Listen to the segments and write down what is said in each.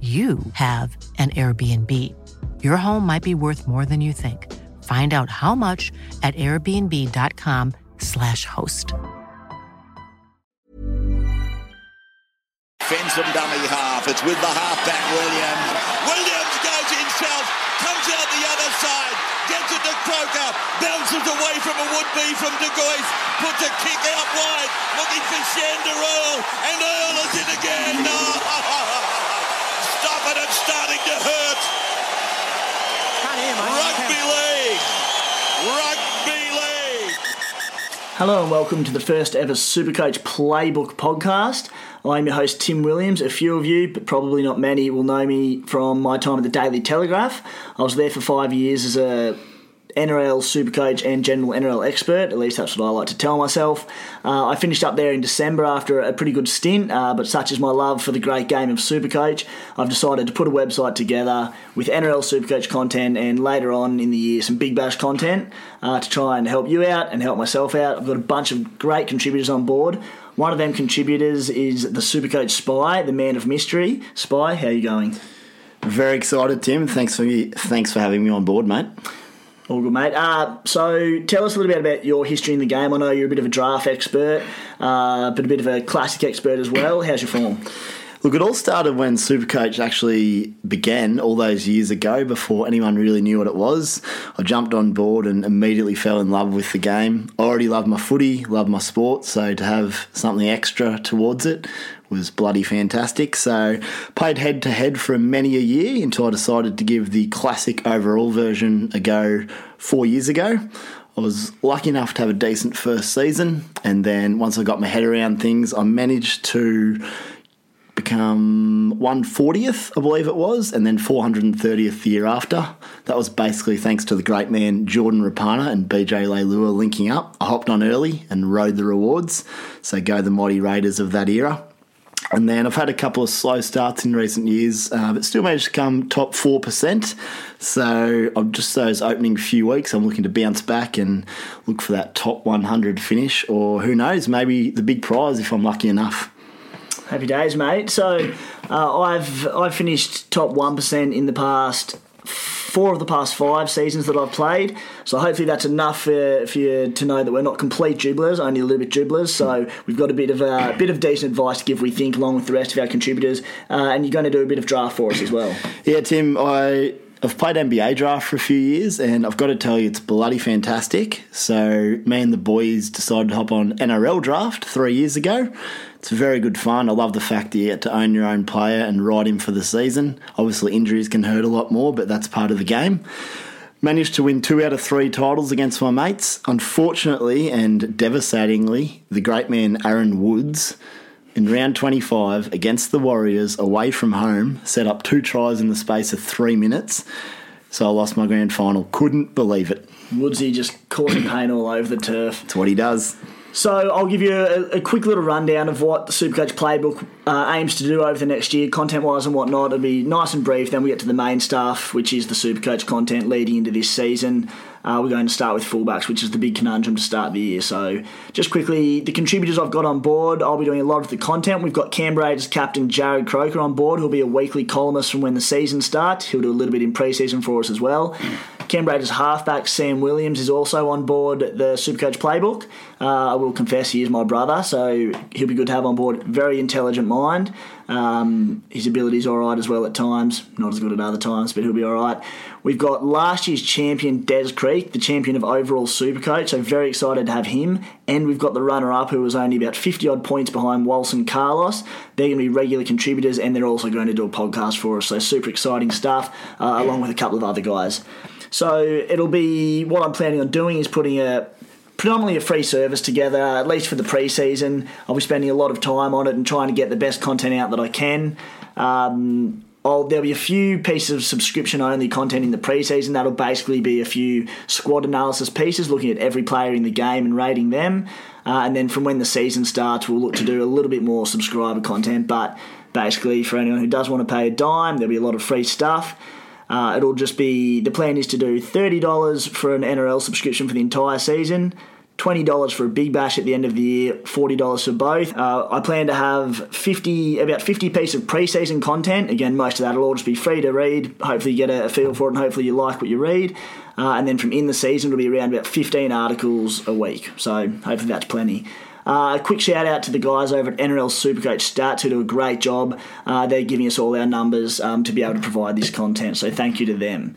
you have an Airbnb. Your home might be worth more than you think. Find out how much at airbnb.com/slash host. Fends them dummy half. It's with the halfback, Williams. Williams goes himself, comes out the other side, gets it to Croker, bounces away from a would-be from De Gois, puts a kick out wide, looking for Shander Earl, and Earl is in again. Starting ah, ah, ah, to hurt. Rugby league. Rugby league. Hello and welcome to the first ever Supercoach Playbook podcast. I'm your host Tim Williams. A few of you, but probably not many, will know me from my time at the Daily Telegraph. I was there for five years as a NRL Supercoach and general NRL expert. At least that's what I like to tell myself. Uh, I finished up there in December after a pretty good stint, uh, but such is my love for the great game of Supercoach, I've decided to put a website together with NRL Supercoach content and later on in the year some Big Bash content uh, to try and help you out and help myself out. I've got a bunch of great contributors on board. One of them contributors is the Supercoach Spy, the man of mystery. Spy, how are you going? Very excited, Tim. Thanks for thanks for having me on board, mate. All good, mate. Uh, so tell us a little bit about your history in the game. I know you're a bit of a draft expert, uh, but a bit of a classic expert as well. How's your form? Look, it all started when Supercoach actually began all those years ago before anyone really knew what it was. I jumped on board and immediately fell in love with the game. I already loved my footy, loved my sport, so to have something extra towards it was bloody fantastic. So played head to head for many a year until I decided to give the classic overall version a go four years ago. I was lucky enough to have a decent first season, and then once I got my head around things, I managed to become 140th, I believe it was, and then 430th the year after. That was basically thanks to the great man Jordan Rapana and BJ Leilua linking up. I hopped on early and rode the rewards, so go the mighty Raiders of that era. And then I've had a couple of slow starts in recent years, uh, but still managed to come top 4%. So I'm just those opening few weeks, I'm looking to bounce back and look for that top 100 finish, or who knows, maybe the big prize if I'm lucky enough. Happy days, mate. So uh, I've I've finished top one percent in the past four of the past five seasons that I've played. So hopefully that's enough for, for you to know that we're not complete dribblers, only a little bit dribblers. So we've got a bit of a bit of decent advice to give, we think, along with the rest of our contributors. Uh, and you're going to do a bit of draft for us as well. Yeah, Tim, I I've played NBA draft for a few years, and I've got to tell you, it's bloody fantastic. So, me and the boys decided to hop on NRL draft three years ago. It's very good fun. I love the fact that you get to own your own player and ride him for the season. Obviously, injuries can hurt a lot more, but that's part of the game. Managed to win two out of three titles against my mates. Unfortunately and devastatingly, the great man Aaron Woods in round 25 against the Warriors away from home set up two tries in the space of three minutes. So I lost my grand final. Couldn't believe it. Woodsy just causing pain all over the turf. That's what he does. So I'll give you a, a, quick little rundown of what the Supercoach playbook uh, aims to do over the next year, content-wise and whatnot. It'll be nice and brief. Then we get to the main stuff, which is the Supercoach content leading into this season. Uh, we're going to start with fullbacks, which is the big conundrum to start the year. So, just quickly, the contributors I've got on board, I'll be doing a lot of the content. We've got Canberra Raiders captain Jarrod Croker on board, who'll be a weekly columnist from when the season starts. He'll do a little bit in pre-season for us as well. Canberra Raiders halfback Sam Williams is also on board the Supercoach playbook. Uh, I will confess he is my brother, so he'll be good to have on board. Very intelligent mind. Um, his ability's all right as well at times, not as good at other times, but he'll be all right. We've got last year's champion Des Creek, the champion of overall Supercoach, so very excited to have him. And we've got the runner-up who was only about 50 odd points behind Walson Carlos. They're going to be regular contributors, and they're also going to do a podcast for us. So super exciting stuff, uh, along with a couple of other guys. So it'll be what I'm planning on doing is putting a predominantly a free service together, at least for the pre-season. I'll be spending a lot of time on it and trying to get the best content out that I can. Um, I'll, there'll be a few pieces of subscription only content in the preseason. That'll basically be a few squad analysis pieces, looking at every player in the game and rating them. Uh, and then from when the season starts, we'll look to do a little bit more subscriber content. But basically, for anyone who does want to pay a dime, there'll be a lot of free stuff. Uh, it'll just be the plan is to do $30 for an NRL subscription for the entire season. $20 for a big bash at the end of the year, $40 for both. Uh, I plan to have 50, about 50 pieces of preseason content. Again, most of that will all just be free to read. Hopefully, you get a feel for it and hopefully you like what you read. Uh, and then from in the season, it'll be around about 15 articles a week. So hopefully, that's plenty. Uh, a quick shout out to the guys over at NRL Supercoach Stats who do a great job. Uh, they're giving us all our numbers um, to be able to provide this content, so thank you to them.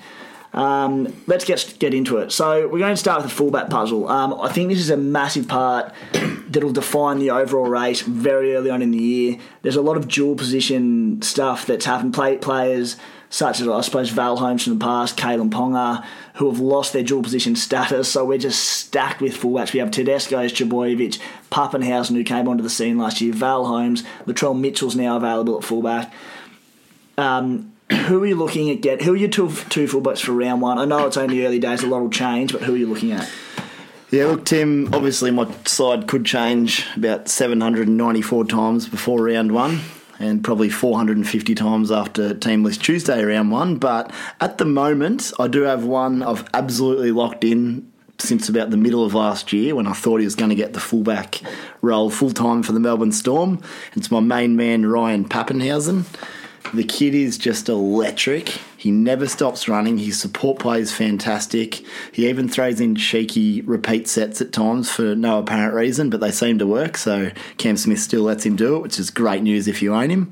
Um, let's get get into it. So we're going to start with the fullback puzzle. Um, I think this is a massive part that'll define the overall race very early on in the year. There's a lot of dual position stuff that's happened. Play, players such as I suppose Val Holmes from the past, Kalyn Ponga, who have lost their dual position status. So we're just stacked with fullbacks. We have Tedesco's, Trbojevic, Papenhuyzen, who came onto the scene last year, Val Holmes, Latrell Mitchell's now available at fullback. Um, who are you looking at get? Who are your two, two fullbacks for round one? I know it's only early days, a lot will change, but who are you looking at? Yeah, look, Tim, obviously my side could change about 794 times before round one and probably 450 times after Team List Tuesday round one. But at the moment, I do have one I've absolutely locked in since about the middle of last year when I thought he was going to get the fullback role full time for the Melbourne Storm. It's my main man, Ryan Papenhuyzen. The kid is just electric. He never stops running. His support play is fantastic. He even throws in cheeky repeat sets at times for no apparent reason, but they seem to work. So Cam Smith still lets him do it, which is great news if you own him.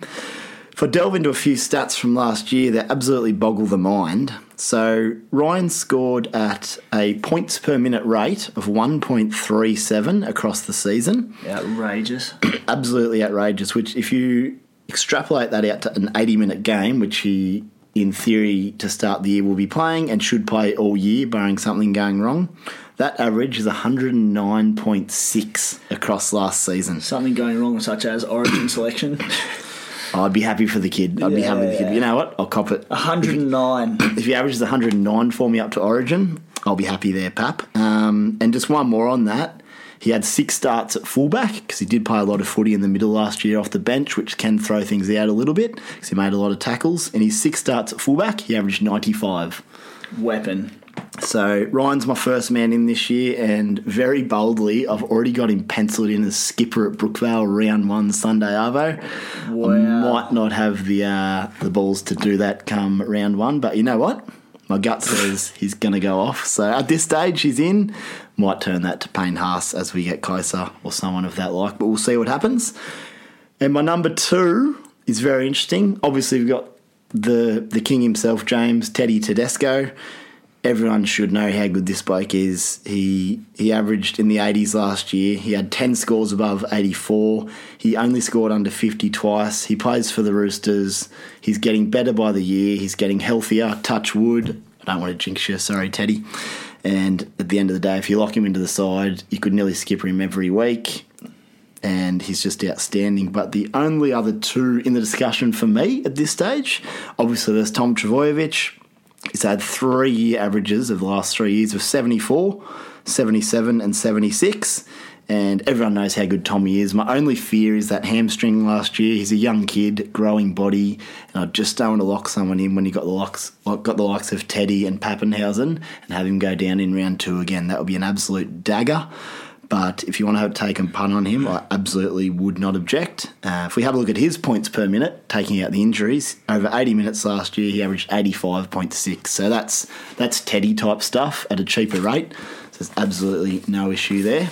If I delve into a few stats from last year, they absolutely boggle the mind. So Ryan scored at a points per minute rate of 1.37 across the season. Outrageous. Absolutely outrageous, which if you extrapolate that out to an 80 minute game, which he, in theory, to start the year will be playing and should play all year, barring something going wrong. That average is 109.6 across last season. Something going wrong, such as origin selection. I'd be happy for the kid. I'd be happy with the kid. You know what? I'll cop it. 109. If he averages 109 for me up to Origin, I'll be happy there, Pap. Um, and just one more on that. He had six starts at fullback because he did play a lot of footy in the middle last year off the bench, which can throw things out a little bit because he made a lot of tackles. And his six starts at fullback, he averaged 95. Weapon. So Ryan's my first man in this year, and very boldly, I've already got him penciled in as skipper at Brookvale round one Sunday Arvo. Wow. I might not have the uh, the balls to do that come round one, but you know what? My gut says he's going to go off. So at this stage, he's in. Might turn that to Payne Haas as we get closer, or someone of that like, but we'll see what happens. And my number two is very interesting. Obviously, we've got the the king himself, James Teddy Tedesco. Everyone should know how good this bloke is. He he averaged in the 80s last year. He had 10 scores above 84. He only scored under 50 twice. He plays for the Roosters. He's getting better by the year. He's getting healthier. Touch wood. I don't want to jinx you. Sorry, Teddy. And at the end of the day, if you lock him into the side, you could nearly skip him every week and he's just outstanding. But the only other two in the discussion for me at this stage, obviously, there's Tom Trbojevic. He's had three year averages of the last three years of 74, 77, and 76. And everyone knows how good Tommy is. My only fear is that hamstring last year. He's a young kid, growing body, and I just don't want to lock someone in when you got the locks, got the likes of Teddy and Papenhuyzen, and have him go down in round two again. That would be an absolute dagger. But if you want to take a punt on him, I absolutely would not object. Uh, if we have a look at his points per minute, taking out the injuries, over 80 minutes last year, he averaged 85.6. So that's that's Teddy type stuff at a cheaper rate. So there's absolutely no issue there.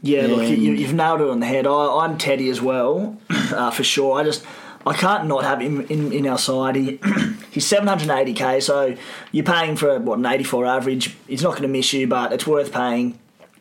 Yeah, look, And- you, you've nailed it on the head. I, I'm Teddy as well, uh, for sure. I just I can't not have him in, in our side. He, he's 780k, so you're paying for what an 84 average. He's not going to miss you, but it's worth paying.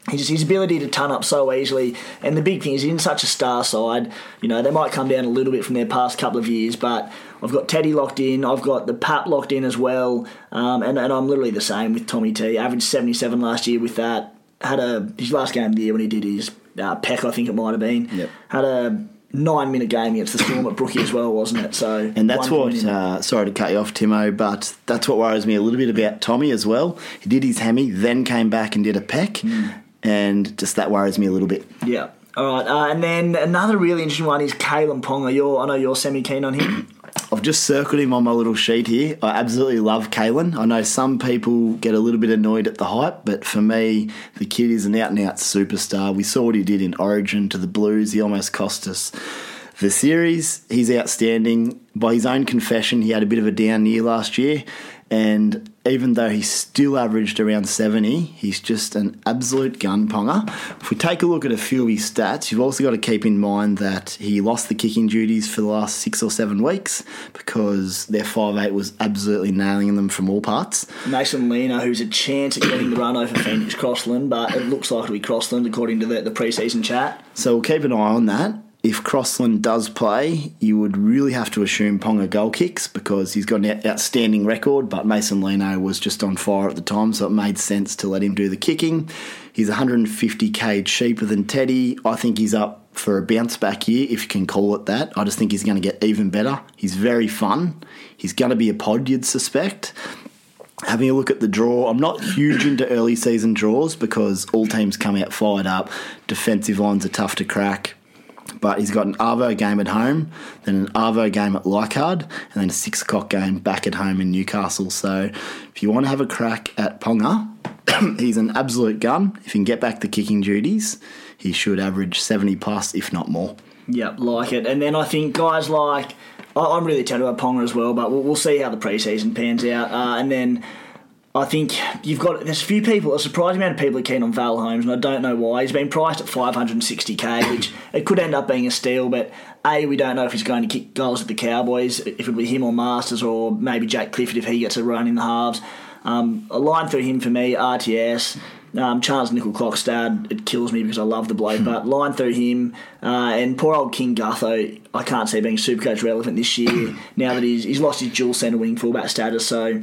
His, his ability to ton up so easily, and the big thing is he's in such a star side. You know they might come down a little bit from their past couple of years, but I've got Teddy locked in. I've got the Pap locked in as well, um, and, and I'm literally the same with Tommy T. Averaged 77 last year with that. Had a his last game of the year when he did his uh, peck, I think it might have been. Yep. Had a nine minute game against the Storm at Brookie as well, wasn't it? So And that's what, uh, sorry to cut you off, Timo, but that's what worries me a little bit about Tommy as well. He did his hemi, then came back and did a peck, Hmm. And just that worries me a little bit. Yeah. All right, uh, and then another really interesting one is Kalyn Ponga. You're, I know you're semi keen on him. I've just circled him on my little sheet here. I absolutely love Kalyn. I know some people get a little bit annoyed at the hype, but for me, the kid is an out and out superstar. We saw what he did in Origin to the Blues. He almost cost us the series. He's outstanding. By his own confession, he had a bit of a down year last year, and even though he still averaged around 70, he's just an absolute gun Ponga. If we take a look at a few of his stats, you've also got to keep in mind that he lost the kicking duties for the last six or seven weeks because their 5'8 was absolutely nailing them from all parts. Mason Lino, who's a chance at getting the run over Phoenix Crossland, but it looks like it'll be Crossland according to the, the pre-season chat. So we'll keep an eye on that. If Crossland does play, you would really have to assume Ponga goal kicks because he's got an outstanding record, but Mason Lino was just on fire at the time, so it made sense to let him do the kicking. He's 150k cheaper than Teddy. I think he's up for a bounce back year, if you can call it that. I just think he's going to get even better. He's very fun. He's going to be a pod, you'd suspect having a look at the draw, I'm not huge into early season draws because all teams come out fired up. Defensive lines are tough to crack. But he's got an Arvo game at home, then an Arvo game at Leichhardt, and then a six o'clock game back at home in Newcastle. So if you want to have a crack at Ponga, he's an absolute gun. If he can get back the kicking duties, he should average 70 plus, if not more. Yep, like it. And then I think guys like I'm really excited about Ponga as well, but we'll, we'll see how the preseason pans out. Uh, and then I think you've got there's a few people, a surprising amount of people are keen on Val Holmes, and I don't know why. He's been priced at 560k, which it could end up being a steal, but a we don't know if he's going to kick goals at the Cowboys, if it'll be him or Masters or maybe Jake Clifford if he gets a run in the halves. Um, a line through him for me, RTS. Um, Charnze Nicoll-Klokstad, it kills me because I love the bloke, but line through him uh, and poor old King Gutho, I can't see being super coach relevant this year now that he's, he's lost his dual centre wing fullback status. So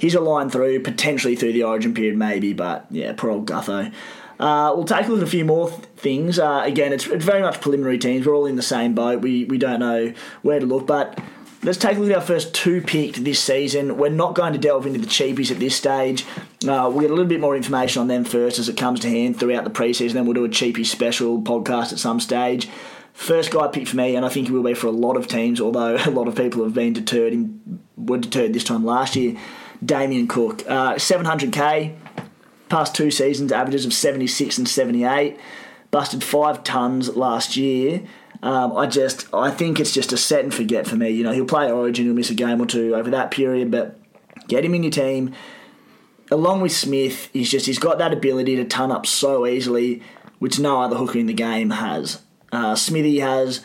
he's a line through, potentially through the origin period, maybe, but yeah, poor old Gutho. Uh, we'll take a look at a few more th- things. Uh, again, it's, it's very much preliminary teams. We're all in the same boat. We, we don't know where to look, but let's take a look at our first two picked this season. We're not going to delve into the cheapies at this stage. Uh, we'll get a little bit more information on them first as it comes to hand throughout the preseason. Then we'll do a cheapie special podcast at some stage. First guy picked for me, and I think he will be for a lot of teams, although a lot of people have been deterred in, were deterred this time last year. Damien Cook, uh, 700k, past two seasons, averages of 76 and 78, busted five tons last year. Um, I just, I think it's just a set and forget for me. You know, he'll play Origin, he'll miss a game or two over that period, but get him in your team. Along with Smith, he's just he's got that ability to ton up so easily, which no other hooker in the game has. Uh, Smithy has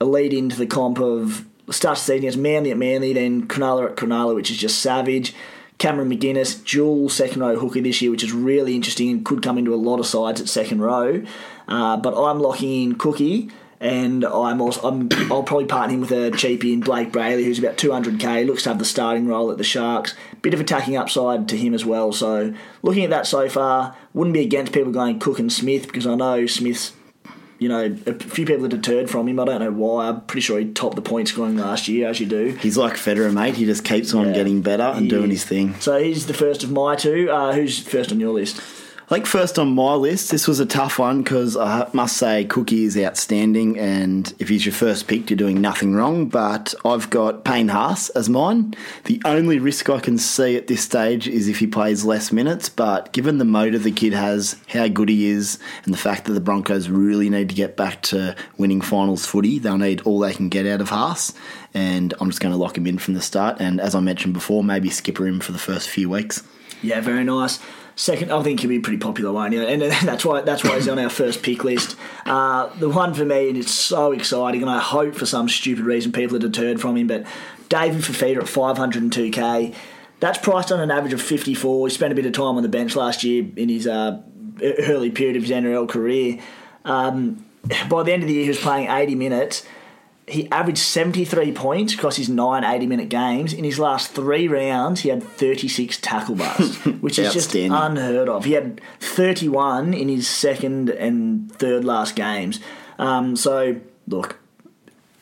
a lead into the comp of starts season against Manly at Manly, then Cronulla at Cronulla, which is just savage. Cameron McInnes, dual second row hooker this year, which is really interesting and could come into a lot of sides at second row. Uh, but I'm locking in Cookie, and I'm also I'm, I'll probably partner him with a cheapie in Blayke Brailey, who's about 200k, looks to have the starting role at the Sharks. Bit of attacking upside to him as well. So looking at that so far, wouldn't be against people going Cook and Smith because I know Smith's you know, a few people are deterred from him. I don't know why. I'm pretty sure he topped the point scoring last year, as you do. He's like Federer, mate. He just keeps on Yeah. getting better and He doing is. his thing. So he's the first of my two. Uh, who's first on your list? Think first on my list, this was a tough one because I must say Cookie is outstanding, and if he's your first pick, you're doing nothing wrong. But I've got Payne Haas as mine. The only risk I can see at this stage is if he plays less minutes. But given the motor the kid has, how good he is, and the fact that the Broncos really need to get back to winning finals footy, they'll need all they can get out of Haas. And I'm just going to lock him in from the start. And as I mentioned before, maybe skipper him for the first few weeks. Yeah, very nice. Second, I think he'll be a pretty popular, won't he? And that's why that's why he's on our first pick list. Uh, the one for me, and it's so exciting, and I hope for some stupid reason people are deterred from him, but David Fifita at 502k. That's priced on an average of 54. He spent a bit of time on the bench last year in his uh, early period of his NRL career. Um, by the end of the year, he was playing 80 minutes he averaged 73 points across his nine 80 minute games. In his last three rounds, he had 36 tackle busts, which is just unheard of. He had 31 in his second and third last games. Um, so, look,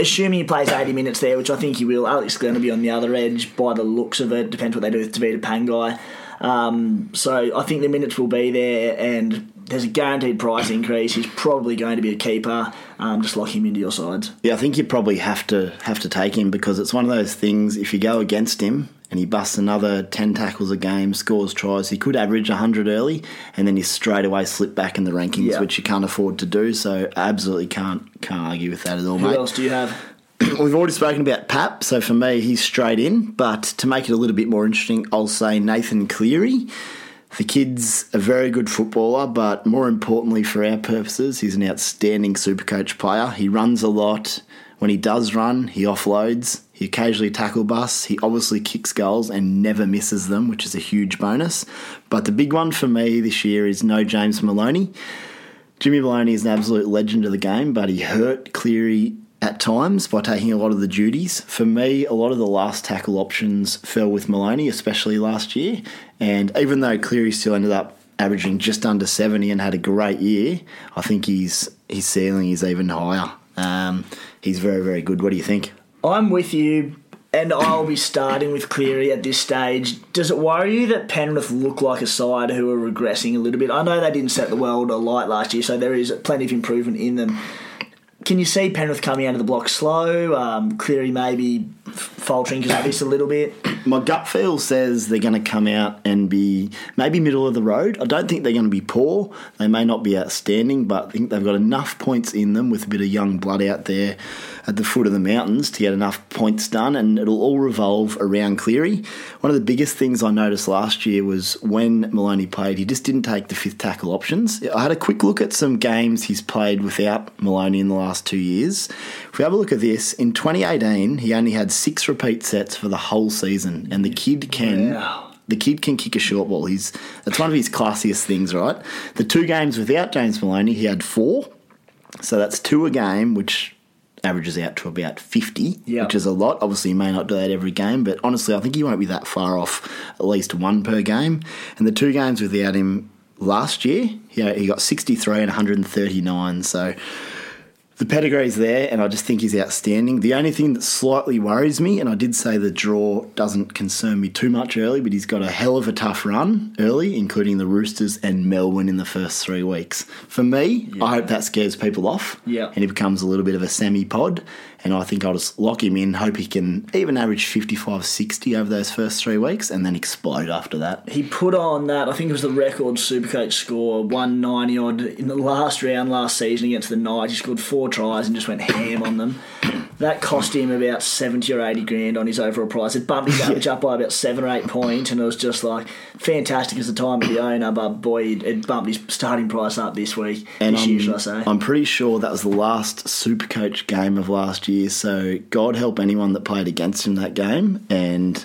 assuming he plays 80 minutes there, which I think he will, Alex is going to be on the other edge by the looks of it. Depends what they do with Tevita Pangai. Um, so I think the minutes will be there, and there's a guaranteed price increase. He's probably going to be a keeper. Um, just lock him into your sides. Yeah, I think you probably have to have to take him because it's one of those things. If you go against him and he busts another ten tackles a game, scores tries, he could average hundred early, and then he straight away slip back in the rankings, yeah. which you can't afford to do. So absolutely can't can't argue with that at all. Who mate. else do you have? We've already spoken about Pap, so for me, he's straight in. But to make it a little bit more interesting, I'll say Nathan Cleary. The kid's a very good footballer, but more importantly for our purposes, he's an outstanding supercoach player. He runs a lot. When he does run, he offloads. He occasionally tackle busts. He obviously kicks goals and never misses them, which is a huge bonus. But the big one for me this year is no James Maloney. Jimmy Maloney is an absolute legend of the game, but he hurt Cleary at times by taking a lot of the duties. For me, a lot of the last tackle options fell with Maloney, especially last year. And even though Cleary still ended up averaging just under 70 and had a great year, I think his, his ceiling is even higher. Um, he's very, very good. What do you think? I'm with you, and I'll be starting with Cleary at this stage. Does it worry you that Penrith look like a side who are regressing a little bit? I know they didn't set the world alight last year, so there is plenty of improvement in them. Can you see Penrith coming out of the block slow? Um, Cleary maybe faltering because of this a little bit. My gut feel says they're going to come out and be maybe middle of the road. I don't think they're going to be poor. They may not be outstanding, but I think they've got enough points in them with a bit of young blood out there at the foot of the mountains to get enough points done, and it'll all revolve around Cleary. One of the biggest things I noticed last year was when Maloney played, he just didn't take the fifth tackle options. I had a quick look at some games he's played without Maloney in the last two years. If we have a look at this, in 2018, he only had six repeat sets for the whole season, and the kid can. Wow the kid can kick a short ball. He's that's one of his classiest things, right? The two games without James Maloney, he had four, so that's two a game, which averages out to about 50, yep. which is a lot. Obviously, he may not do that every game, but honestly, I think he won't be that far off at least one per game. And the two games without him last year, yeah, he got 63 and 139. So the pedigree's there, and I just think he's outstanding. The only thing that slightly worries me, and I did say the draw doesn't concern me too much early, but he's got a hell of a tough run early, including the Roosters and Melbourne in the first three weeks. For me, yeah. I hope that scares people off, yeah. and he becomes a little bit of a semi pod and I think I'll just lock him in, hope he can even average 55 60 over those first three weeks and then explode after that. He put on that, I think it was the record Supercoach score, 190 odd in the last round last season against the Knights. He scored four tries and just went ham on them. That cost him about 70 or 80 grand on his overall price. It bumped his average up by about seven or eight points, and it was just like fantastic as the time of the owner, but boy, it bumped his starting price up this week. And this I'm, year, should I say. I'm pretty sure that was the last Supercoach game of last year, so God help anyone that played against him that game. And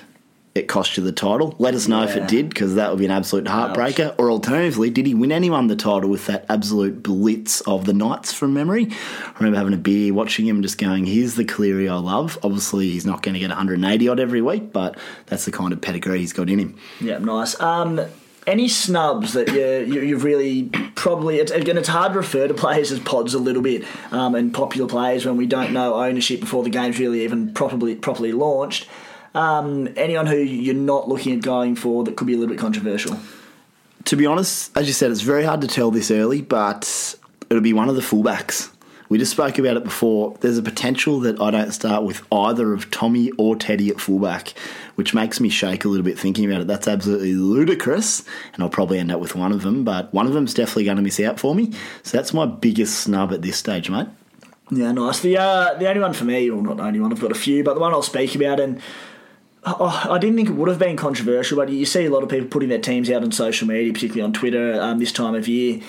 it cost you the title. Let us know yeah. if it did, because that would be an absolute heartbreaker. Ouch. Or alternatively, did he win anyone the title with that absolute blitz of the Knights from memory? I remember having a beer, watching him, just going, "Here's the Cleary I love." Obviously, he's not going to get 180 odd every week, but that's the kind of pedigree he's got in him. Yeah, nice. Um, any snubs that you, you have really probably it's, again it's hard to refer to players as pods a little bit um, and popular players when we don't know ownership before the game's really even properly properly launched. Um, anyone who you're not looking at going for that could be a little bit controversial? To be honest, as you said, it's very hard to tell this early, but it'll be one of the fullbacks. We just spoke about it before. There's a potential that I don't start with either of Tommy or Teddy at fullback, which makes me shake a little bit thinking about it. That's absolutely ludicrous, and I'll probably end up with one of them, but one of them's definitely going to miss out for me. So that's my biggest snub at this stage, mate. Yeah, nice. The uh, the only one for me, or not the only one, I've got a few, but the one I'll speak about, and I didn't think it would have been controversial, but you see a lot of people putting their teams out on social media, particularly on Twitter um, this time of year.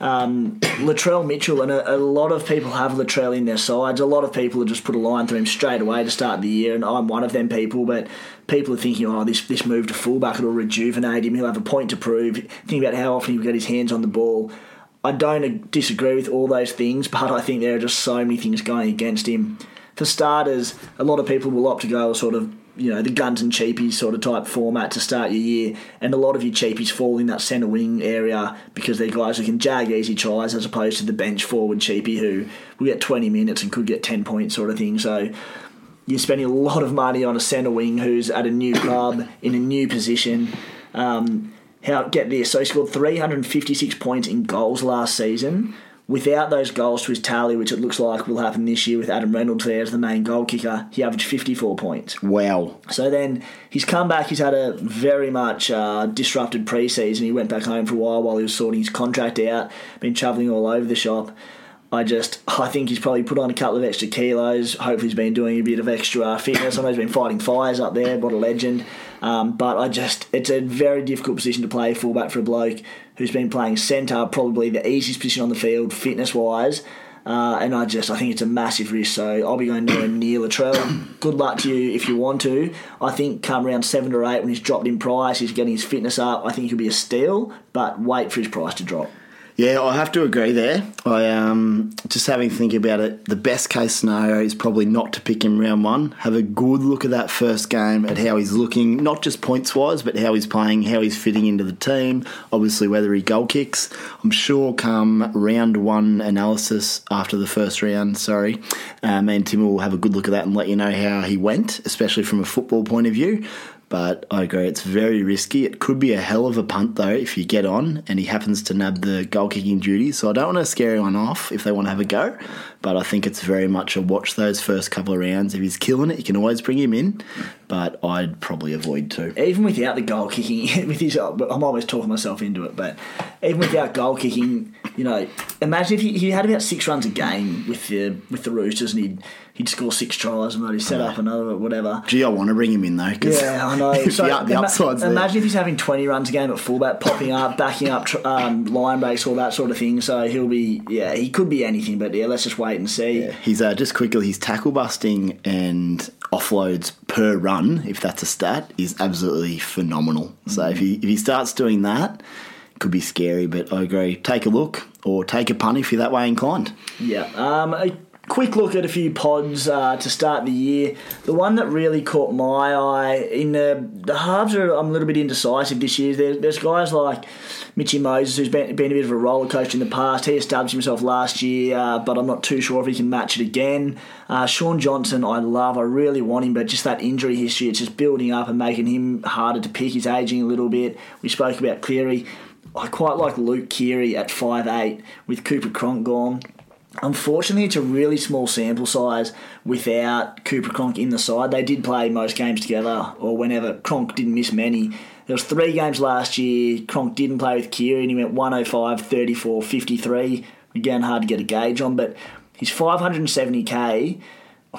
Um, Latrell Mitchell, and a, a, lot of people have Latrell in their sides. A lot of people have just put a line through him straight away to start the year, and I'm one of them people. But people are thinking, oh, this this move to fullback it'll rejuvenate him. He'll have a point to prove. Think about how often he get his hands on the ball. I don't disagree with all those things, but I think there are just so many things going against him. For starters, a lot of people will opt to go sort of you know the guns and cheapies sort of type format to start your year, and a lot of your cheapies fall in that centre wing area because they're guys who can jag easy tries as opposed to the bench forward cheapie who will get 20 minutes and could get 10 points sort of thing. So you're spending a lot of money on a centre wing who's at a new club in a new position. Um, how get this? So he scored 356 points in goals last season Without those goals to his tally, which it looks like will happen this year with Adam Reynolds there as the main goal kicker, he averaged 54 points. Wow. So then he's come back, he's had a very much uh, disrupted preseason. He went back home for a while while he was sorting his contract out, been travelling all over the shop. I just, I think he's probably put on a couple of extra kilos. Hopefully, he's been doing a bit of extra fitness. I know he's been fighting fires up there. What a legend! Um, but I just, it's a very difficult position to play fullback for a bloke who's been playing centre, probably the easiest position on the field, fitness wise. Uh, and I just I think it's a massive risk. So I'll be going nowhere near Latrell. Good luck to you if you want to. I think come around seven or eight when he's dropped in price, he's getting his fitness up. I think he'll be a steal, but wait for his price to drop. Yeah, I have to agree there. I um, just having to think about it. The best case scenario is probably not to pick him round one. Have a good look at that first game, at how he's looking, not just points wise, but how he's playing, how he's fitting into the team. Obviously, whether he goal kicks. I'm sure come round one analysis after the first round, sorry, um, and Tim will have a good look at that and let you know how he went, especially from a football point of view. But I agree, it's very risky. It could be a hell of a punt, though, if you get on and he happens to nab the goal kicking duty. So I don't want to scare anyone off if they want to have a go. But I think it's very much a watch those first couple of rounds. If he's killing it, you can always bring him in. But I'd probably avoid too. Even without the goal kicking, with his, I'm always talking myself into it. But even without goal kicking, you know, imagine if he, he had about six runs a game with the with the Roosters and he'd he'd score six tries and then he'd set up another or whatever. Gee, I want to bring him in though. Cause yeah, I know. So the, the upside's imagine if he's having twenty runs a game at fullback, popping up, backing up, um, line breaks, all that sort of thing. So he'll be, yeah, he could be anything. But yeah, let's just wait and see. Yeah. He's uh, just quickly. His tackle busting and offloads per run, if that's a stat, is absolutely phenomenal. Mm-hmm. So if he if he starts doing that could be scary, but I agree. Take a look or take a punt if you're that way inclined. Yeah. Um, quick look at a few pods uh, to start the year. The one that really caught my eye in the the halves are I'm a little bit indecisive this year. There, there's guys like Mitchy Moses who's been, been a bit of a roller coaster in the past. He established himself last year, uh, but I'm not too sure if he can match it again. Uh, Shaun Johnson, I love. I really want him, but just that injury history, it's just building up and making him harder to pick. He's aging a little bit. We spoke about Cleary. I quite like Luke Keary at five eight with Cooper Cronk gone. Unfortunately, it's a really small sample size without Cooper Cronk in the side. They did play most games together, or whenever Cronk didn't miss many. There was three games last year. Cronk didn't play with Keary, and he went 105, 34, 53. Again, hard to get a gauge on, but he's 570k.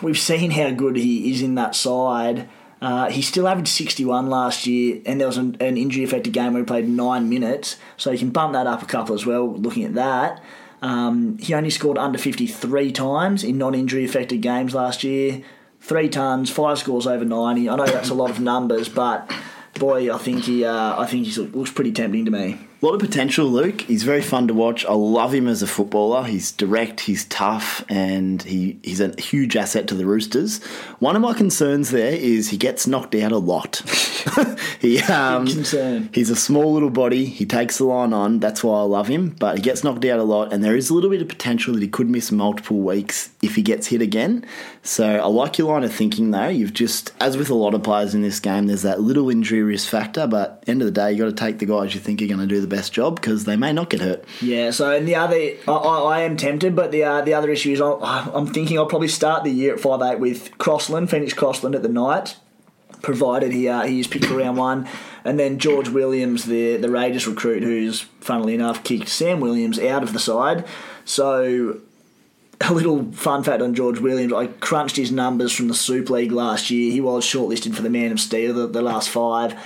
We've seen how good he is in that side. Uh, he still averaged 61 last year, and there was an, an injury affected game where he played nine minutes, so you can bump that up a couple as well looking at that. Um, he only scored under 53 times in non injury affected games last year. Three tons, five scores over 90. I know that's a lot of numbers, but boy, I think he, uh, I think he looks pretty tempting to me. A lot of potential, Luke. He's very fun to watch. I love him as a footballer. He's direct, he's tough, and he, he's a huge asset to the Roosters. One of my concerns there is he gets knocked out a lot. he, um. He's a small little body. He takes the line on. That's why I love him. But he gets knocked out a lot, and there is a little bit of potential that he could miss multiple weeks if he gets hit again. So I like your line of thinking, though. You've just, as with a lot of players in this game, there's that little injury risk factor. But end of the day, you got to take the guys you think are going to do the best job because they may not get hurt. Yeah. So and the other, I, I am tempted, but the uh, the other issue is I, I'm thinking I'll probably start the year at five eight with Crossland, Phoenix Crossland at the night, provided he uh, he is picked for round one, and then George Williams, the the Raiders recruit, who's funnily enough kicked Sam Williams out of the side. So a little fun fact on George Williams. I crunched his numbers from the Super League last year. He was shortlisted for the Man of Steel the, the last five.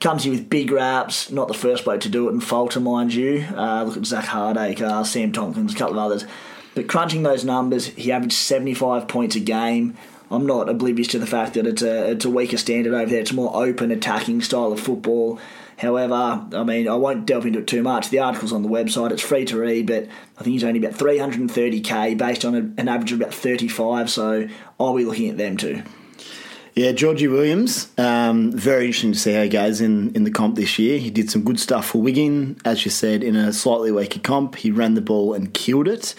Comes here with big raps, not the first bloke to do it in Falter, mind you. Uh, look at Zak Hardaker, Sam Tomkins, a couple of others. But crunching those numbers, he averaged 75 points a game. I'm not oblivious to the fact that it's a, it's a weaker standard over there. It's a more open attacking style of football. However, I mean, I won't delve into it too much. The article's on the website, it's free to read, but I think he's only about 330k based on a, an average of about 35, so I'll be looking at them too. Yeah, Georgie Williams, um, very interesting to see how he goes in, in the comp this year. He did some good stuff for Wigan, as you said, in a slightly weaker comp. He ran the ball and killed it.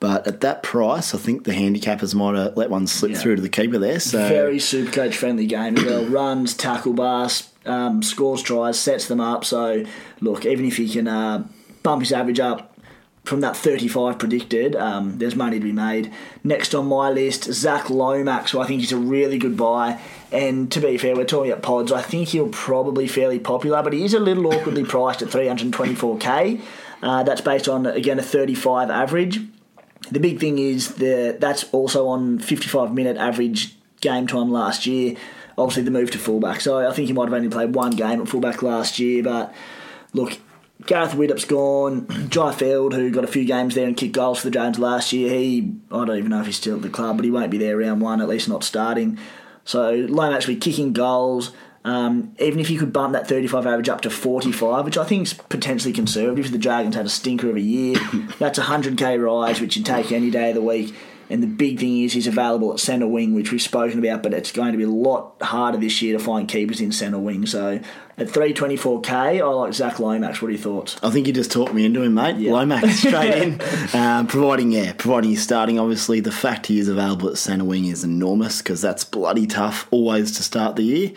But at that price, I think the handicappers might have let one slip yeah. through to the keeper there. So very super coach friendly game as well. Runs, tackle bars, um, scores tries, sets them up. So look, even if he can uh, bump his average up from that 35 predicted, um, there's money to be made. Next on my list, Zac Lomax, who I think is a really good buy. And to be fair, we're talking about pods. I think he'll probably fairly popular, but he is a little awkwardly priced at 324k. Uh, that's based on again a 35 average. The big thing is that that's also on 55 minute average game time last year. Obviously, the move to fullback. So I think he might have only played one game at fullback last year. But look, Gareth Widdop's gone. Jai Field, who got a few games there and kicked goals for the Jones last year, he I don't even know if he's still at the club, but he won't be there round one, at least not starting. So Lomax actually kicking goals. Um, even if you could bump that 35 average up to 45, which I think is potentially conservative, if the Dragons had a stinker of a year, that's a 100k rise, which you take any day of the week. And the big thing is he's available at centre wing, which we've spoken about, but it's going to be a lot harder this year to find keepers in centre wing. So at 324k, I like Zac Lomax. What are your thoughts? I think you just talked me into him, mate. Yep. Lomax straight in, um, providing yeah, providing he's starting. Obviously, the fact he is available at centre wing is enormous because that's bloody tough always to start the year.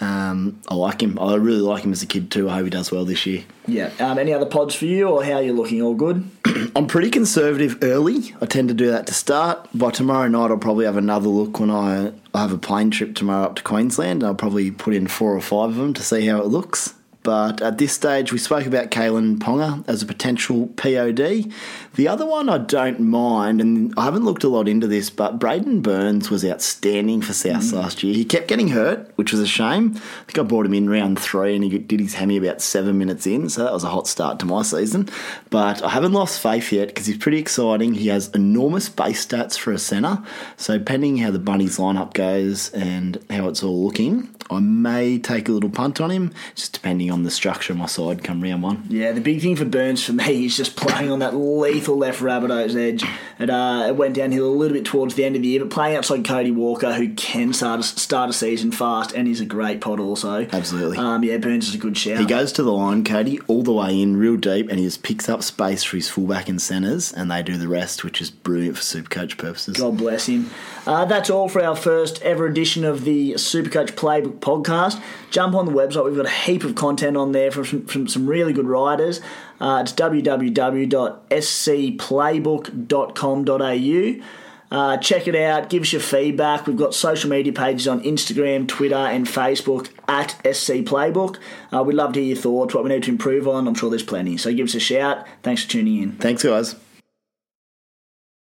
Um, I like him. I really like him as a kid too. I hope he does well this year. Yeah. Um, any other pods for you, or how are you looking? All good? I'm pretty conservative early. I tend to do that to start. By tomorrow night, I'll probably have another look when I, I have a plane trip tomorrow up to Queensland. I'll probably put in four or five of them to see how it looks. But at this stage, we spoke about Kalyn Ponga as a potential POD. The other one I don't mind, and I haven't looked a lot into this, but Braidon Burns was outstanding for South mm. last year. He kept getting hurt, which was a shame. I think I brought him in round three and he did his hammy about seven minutes in, so that was a hot start to my season. But I haven't lost faith yet because he's pretty exciting. He has enormous base stats for a centre, so depending how the Bunnies lineup goes and how it's all looking, I may take a little punt on him, just depending on the structure of my side come round one. Yeah, the big thing for Burns for me is just playing on that lethal left Rabbitohs edge. It, uh, it went downhill a little bit towards the end of the year, but playing outside Cody Walker, who can start a, start a season fast and is a great pod also. Absolutely. Um, yeah, Burns is a good shout. He goes to the line, Cody, all the way in, real deep, and he just picks up space for his fullback and centres, and they do the rest, which is brilliant for Supercoach purposes. God bless him. Uh, that's all for our first ever edition of the Supercoach Playbook podcast. Jump on the website, we've got a heap of content on there from, from, from some really good writers. Uh, it's www.scplaybook.com.au. Uh, check it out, give us your feedback. We've got social media pages on Instagram, Twitter, and Facebook at SC Playbook. Uh, we'd love to hear your thoughts, what we need to improve on. I'm sure there's plenty. So give us a shout. Thanks for tuning in. Thanks, guys.